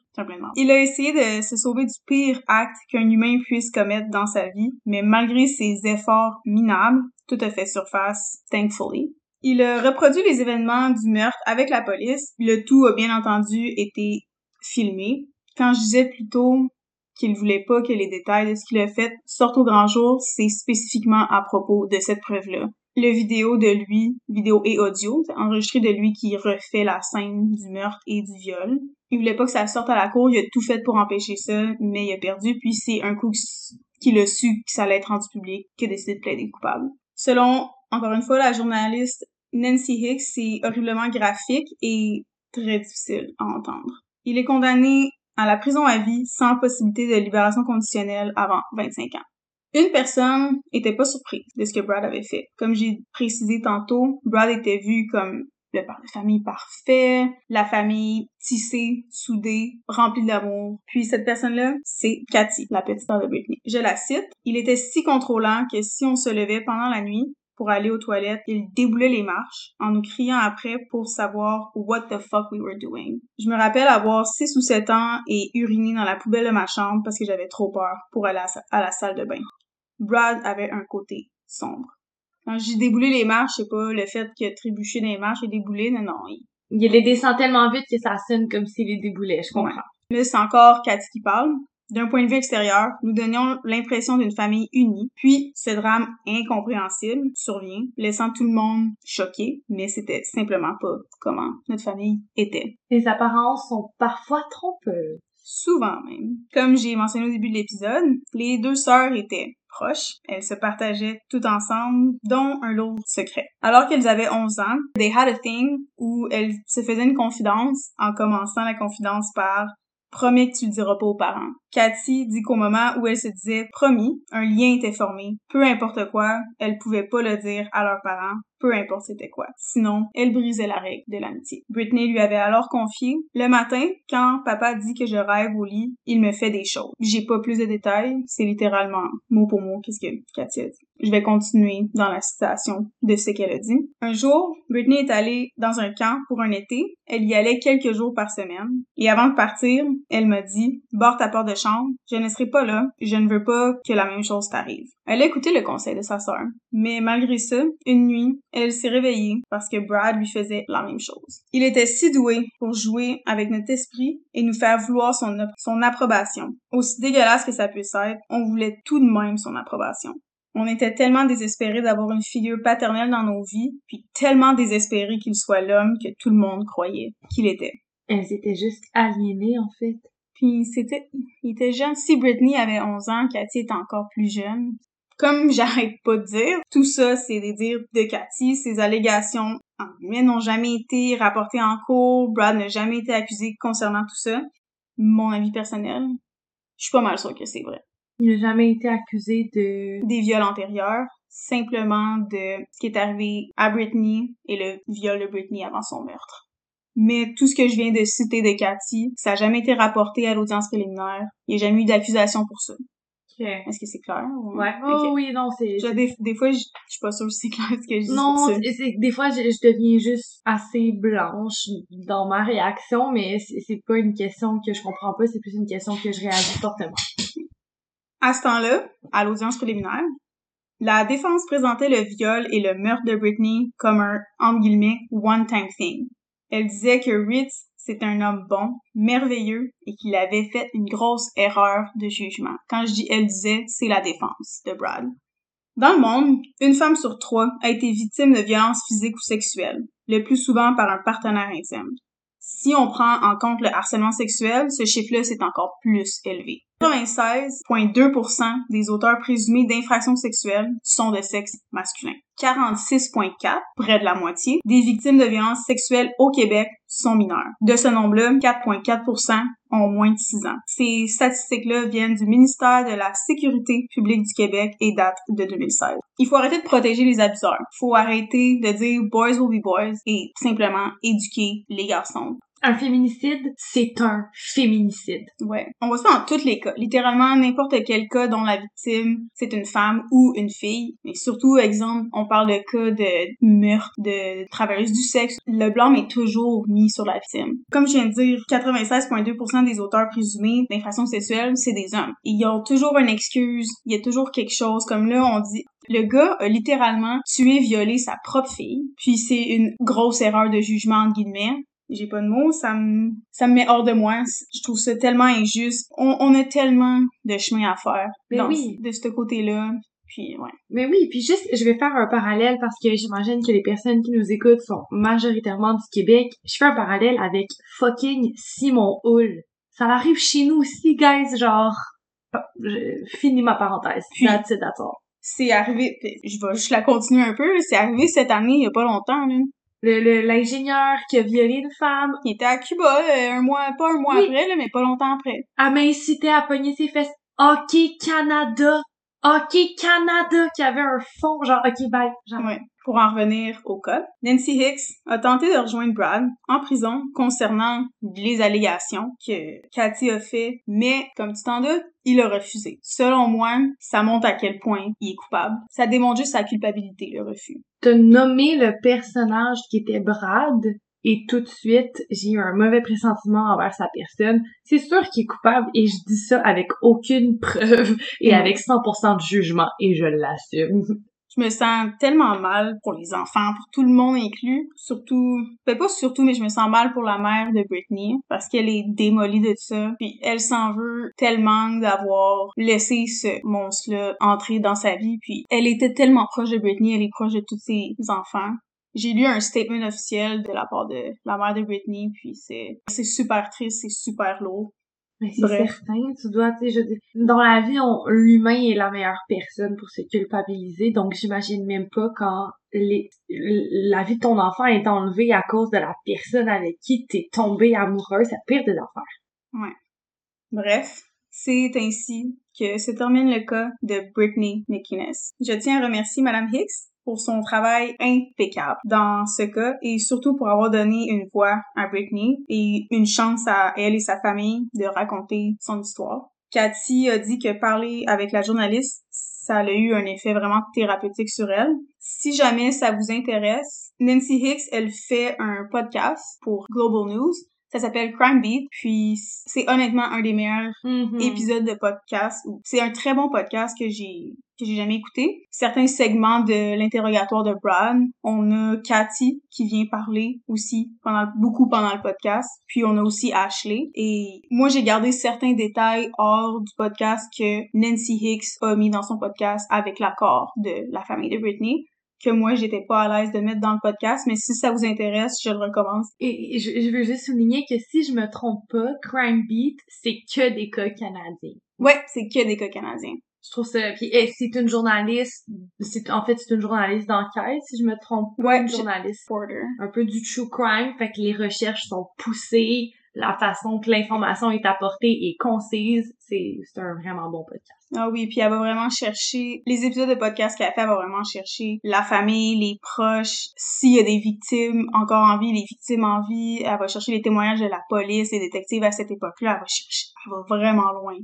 Il a essayé de se sauver du pire acte qu'un humain puisse commettre dans sa vie, mais malgré ses efforts minables, tout a fait surface, thankfully. Il a reproduit les événements du meurtre avec la police. Le tout a bien entendu été filmé. Quand je disais plutôt qu'il voulait pas que les détails de ce qu'il a fait sortent au grand jour, c'est spécifiquement à propos de cette preuve-là. Le vidéo de lui, vidéo et audio, enregistré de lui qui refait la scène du meurtre et du viol. Il voulait pas que ça sorte à la cour, il a tout fait pour empêcher ça, mais il a perdu, puis c'est un coup qu'il a su que ça allait être rendu public qu'il a décidé de plaider coupable. Selon, encore une fois, la journaliste Nancy Hicks, c'est horriblement graphique et très difficile à entendre. Il est condamné à la prison à vie sans possibilité de libération conditionnelle avant 25 ans. Une personne était pas surprise de ce que Brad avait fait. Comme j'ai précisé tantôt, Brad était vu comme le père de famille parfait, la famille tissée, soudée, remplie d'amour. Puis cette personne-là, c'est Cathy, la petite sœur de Britney. Je la cite. Il était si contrôlant que si on se levait pendant la nuit, pour aller aux toilettes, il déboulait les marches en nous criant après pour savoir what the fuck we were doing. Je me rappelle avoir 6 ou 7 ans et uriner dans la poubelle de ma chambre parce que j'avais trop peur pour aller à la salle de bain. Brad avait un côté sombre. Quand j'ai déboulé les marches, c'est pas le fait que trébucher dans les marches et débouler, non, non. Il, il les descend tellement vite que ça sonne comme s'il les déboulait, je comprends. Là, c'est encore Cathy qui parle. D'un point de vue extérieur, nous donnions l'impression d'une famille unie, puis ce drame incompréhensible survient, laissant tout le monde choqué, mais c'était simplement pas comment notre famille était. Les apparences sont parfois trompeuses. Souvent même. Comme j'ai mentionné au début de l'épisode, les deux sœurs étaient proches. Elles se partageaient tout ensemble, dont un lot secret. Alors qu'elles avaient 11 ans, they had a thing où elles se faisaient une confidence en commençant la confidence par Promets que tu le diras pas aux parents. Cathy dit qu'au moment où elle se disait promis, un lien était formé. Peu importe quoi, elle pouvait pas le dire à leurs parents, peu importe c'était quoi. Sinon, elle brisait la règle de l'amitié. Britney lui avait alors confié Le matin, quand papa dit que je rêve au lit, il me fait des choses. J'ai pas plus de détails, c'est littéralement mot pour mot qu'est-ce que Cathy a dit. je vais continuer dans la citation de ce qu'elle a dit. Un jour, Britney est allée dans un camp pour un été. Elle y allait quelques jours par semaine. Et avant de partir, elle m'a dit, barre ta porte de chambre, je ne serai pas là, je ne veux pas que la même chose t'arrive. Elle a écouté le conseil de sa sœur. Mais malgré ça, une nuit, elle s'est réveillée parce que Brad lui faisait la même chose. Il était si doué pour jouer avec notre esprit et nous faire vouloir son, son approbation. Aussi dégueulasse que ça puisse être, on voulait tout de même son approbation. On était tellement désespérés d'avoir une figure paternelle dans nos vies, puis tellement désespérés qu'il soit l'homme que tout le monde croyait qu'il était. Elles étaient juste aliénées, en fait. Puis c'était, il était jeune. Si Britney avait 11 ans, Cathy était encore plus jeune. Comme [LAUGHS] j'arrête pas de dire, tout ça, c'est des dires de Cathy. Ces allégations, en n'ont jamais été rapportées en cours. Brad n'a jamais été accusé concernant tout ça. Mon avis personnel, je suis pas mal sûre que c'est vrai. Il n'a jamais été accusé de... Des viols antérieurs, simplement de ce qui est arrivé à Britney et le viol de Britney avant son meurtre. Mais tout ce que je viens de citer de Cathy, ça n'a jamais été rapporté à l'audience préliminaire. Il n'y a jamais eu d'accusation pour ça. Est-ce que c'est clair? Ouais. Oh oui, non, c'est... Des, des, fois, je, je suis pas sûre que c'est clair ce que je dis. Non, c'est, des fois, je, je, deviens juste assez blanche dans ma réaction, mais c'est pas une question que je comprends pas, c'est plus une question que je réagis fortement. À ce temps-là, à l'audience préliminaire, la défense présentait le viol et le meurtre de Britney comme un, entre guillemets, one-time thing. Elle disait que Ritz, c'est un homme bon, merveilleux, et qu'il avait fait une grosse erreur de jugement. Quand je dis elle disait, c'est la défense de Brad. Dans le monde, une femme sur trois a été victime de violences physiques ou sexuelles, le plus souvent par un partenaire intime. Si on prend en compte le harcèlement sexuel, ce chiffre-là, c'est encore plus élevé. 96,2% des auteurs présumés d'infractions sexuelles sont de sexe masculin. 46,4, près de la moitié, des victimes de violences sexuelles au Québec sont mineurs. De ce nombre-là, 4,4% ont moins de 6 ans. Ces statistiques-là viennent du ministère de la Sécurité publique du Québec et datent de 2016. Il faut arrêter de protéger les abuseurs. Il faut arrêter de dire boys will be boys et simplement éduquer les garçons un féminicide, c'est un féminicide. Ouais. On voit ça dans tous les cas. Littéralement, n'importe quel cas dont la victime, c'est une femme ou une fille. Mais surtout, exemple, on parle de cas de meurtre, de travailleuse du sexe. Le blâme est toujours mis sur la victime. Comme je viens de dire, 96,2% des auteurs présumés d'infractions sexuelles, c'est des hommes. Ils ont toujours une excuse. Il y a toujours quelque chose. Comme là, on dit, le gars a littéralement tué, violé sa propre fille, puis c'est une grosse erreur de jugement entre guillemets j'ai pas de mots, ça me, ça me met hors de moi. Je trouve ça tellement injuste. On, on a tellement de chemin à faire dans, oui. de ce côté-là. Puis, ouais. Mais oui, puis juste, je vais faire un parallèle parce que j'imagine que les personnes qui nous écoutent sont majoritairement du Québec. Je fais un parallèle avec fucking Simon Hull. Ça arrive chez nous aussi, guys, genre... Je finis ma parenthèse. Puis, that's it, C'est arrivé, je vais juste la continuer un peu, c'est arrivé cette année, il y a pas longtemps, là l'ingénieur qui a violé une femme. Il était à Cuba, euh, un mois, pas un mois après, là, mais pas longtemps après. Elle m'a incité à pogner ses fesses. Hockey Canada. Hockey Canada qui avait un fond, genre OK, bye. Genre. Ouais. Pour en revenir au cas, Nancy Hicks a tenté de rejoindre Brad en prison concernant les allégations que Cathy a fait, mais comme tu t'en doutes, il a refusé. Selon moi, ça montre à quel point il est coupable. Ça démontre juste sa culpabilité, le refus. T'as nommé le personnage qui était Brad, et tout de suite, j'ai eu un mauvais pressentiment envers sa personne. C'est sûr qu'il est coupable et je dis ça avec aucune preuve et avec 100% de jugement et je l'assume. Je me sens tellement mal pour les enfants, pour tout le monde inclus. Surtout, ben pas surtout, mais je me sens mal pour la mère de Britney parce qu'elle est démolie de ça. Puis elle s'en veut tellement d'avoir laissé ce monstre-là entrer dans sa vie. Puis elle était tellement proche de Britney, elle est proche de tous ses enfants. J'ai lu un statement officiel de la part de la mère de Britney, puis c'est c'est super triste, c'est super lourd. Mais c'est certain, tu dois, tu sais, je dans la vie, l'humain est la meilleure personne pour se culpabiliser, donc j'imagine même pas quand les, la vie de ton enfant est enlevée à cause de la personne avec qui t'es tombé amoureux, c'est pire des affaires. Ouais. Bref, c'est ainsi que se termine le cas de Britney McInnes. Je tiens à remercier Madame Hicks pour son travail impeccable dans ce cas et surtout pour avoir donné une voix à Britney et une chance à elle et sa famille de raconter son histoire. Cathy a dit que parler avec la journaliste, ça a eu un effet vraiment thérapeutique sur elle. Si jamais ça vous intéresse, Nancy Hicks, elle fait un podcast pour Global News ça s'appelle Crime Beat, puis c'est honnêtement un des meilleurs Mhm. épisodes de podcast. C'est un très bon podcast que j'ai que j'ai jamais écouté. Certains segments de l'interrogatoire de Brad, on a Cathy qui vient parler aussi pendant beaucoup pendant le podcast, puis on a aussi Ashley. Et moi j'ai gardé certains détails hors du podcast que Nancy Hicks a mis dans son podcast avec l'accord de la famille de Britney que moi j'étais pas à l'aise de mettre dans le podcast, mais si ça vous intéresse, je le recommande. Et je, je veux juste souligner que si je me trompe pas, Crime Beat, c'est que des cas canadiens. Ouais, c'est que des cas canadiens. Je trouve ça. Puis c'est une journaliste. C'est en fait c'est une journaliste d'enquête, si je me trompe pas. Ouais, une journaliste. Porter. Un peu du true crime, fait que les recherches sont poussées, la façon que l'information est apportée est concise. C'est un vraiment bon podcast. Ah oui, puis elle va vraiment chercher les épisodes de podcast qu'elle fait, elle va vraiment chercher la famille, les proches, s'il y a des victimes encore en vie, les victimes en vie, elle va chercher les témoignages de la police, les détectives à cette époque-là, elle va chercher, elle va vraiment loin.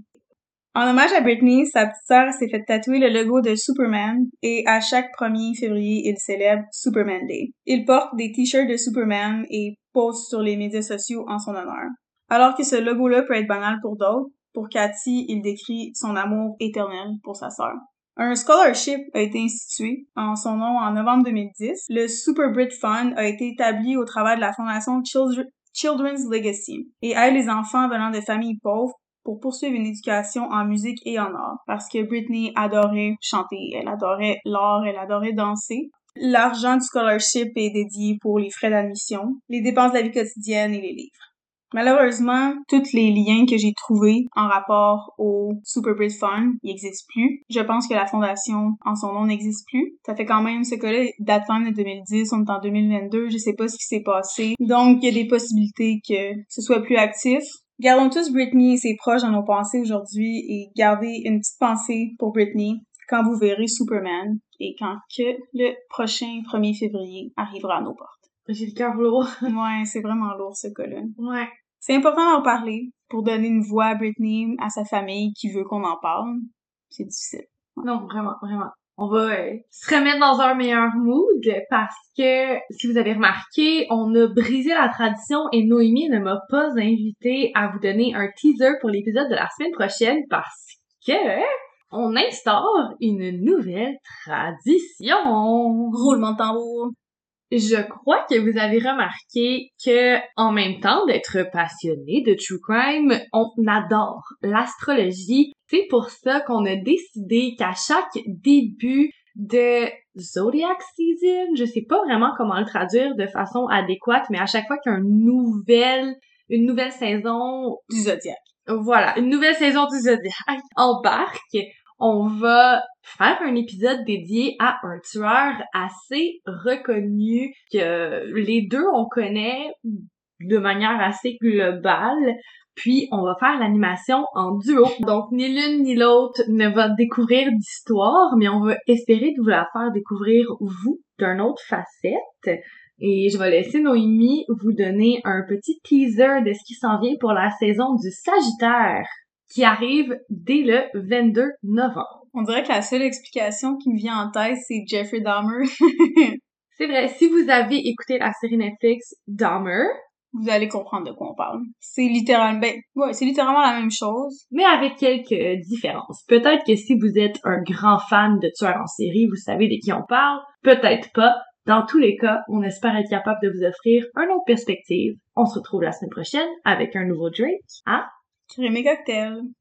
En hommage à Britney, sa petite sœur s'est fait tatouer le logo de Superman et à chaque 1er février, il célèbre Superman Day. Il porte des t-shirts de Superman et sur les médias sociaux en son honneur. Alors que ce logo-là peut être banal pour d'autres, pour Cathy, il décrit son amour éternel pour sa sœur. Un scholarship a été institué en son nom en novembre 2010. Le Super Brit Fund a été établi au travers de la fondation Childre- Children's Legacy et aide les enfants venant de familles pauvres pour poursuivre une éducation en musique et en art. Parce que Britney adorait chanter, elle adorait l'art, elle adorait danser. L'argent du scholarship est dédié pour les frais d'admission, les dépenses de la vie quotidienne et les livres. Malheureusement, tous les liens que j'ai trouvés en rapport au Super Brit Fund, ils existent plus. Je pense que la fondation en son nom n'existe plus. Ça fait quand même ce cas-là date même de 2010, on est en 2022, je sais pas ce qui s'est passé. Donc, il y a des possibilités que ce soit plus actif. Gardons tous Britney et ses proches dans nos pensées aujourd'hui et gardez une petite pensée pour Britney quand vous verrez Superman et quand que le prochain 1er février arrivera à nos portes. J'ai le cœur lourd. [LAUGHS] Ouais, c'est vraiment lourd ce cas-là. Ouais. C'est important d'en parler pour donner une voix à Britney, à sa famille qui veut qu'on en parle. C'est difficile. Non, vraiment, vraiment. On va euh, se remettre dans un meilleur mood parce que, si vous avez remarqué, on a brisé la tradition et Noémie ne m'a pas invité à vous donner un teaser pour l'épisode de la semaine prochaine parce que on instaure une nouvelle tradition. Roulement de tambour. Je crois que vous avez remarqué que, en même temps d'être passionné de true crime, on adore l'astrologie. C'est pour ça qu'on a décidé qu'à chaque début de Zodiac Season, je sais pas vraiment comment le traduire de façon adéquate, mais à chaque fois qu'il y a une nouvelle, saison Du zodiaque. voilà, une nouvelle saison du Zodiac embarque. On va faire un épisode dédié à un tueur assez reconnu que les deux on connaît de manière assez globale. Puis on va faire l'animation en duo. Donc ni l'une ni l'autre ne va découvrir d'histoire, mais on va espérer de vous la faire découvrir vous d'une autre facette. Et je vais laisser Noémie vous donner un petit teaser de ce qui s'en vient pour la saison du Sagittaire, qui arrive dès le 22 novembre. On dirait que la seule explication qui me vient en tête, c'est Jeffrey Dahmer. [LAUGHS] C'est vrai, si vous avez écouté la série Netflix Dahmer, Vous allez comprendre de quoi on parle. C'est littéralement, ben, ouais, c'est littéralement la même chose. mais avec quelques différences. Peut-être que si vous êtes un grand fan de tueurs en série, vous savez de qui on parle. Peut-être pas. Dans tous les cas, on espère être capable de vous offrir une autre perspective. On se retrouve la semaine prochaine avec un nouveau drink. Hein? Créer mes cocktails.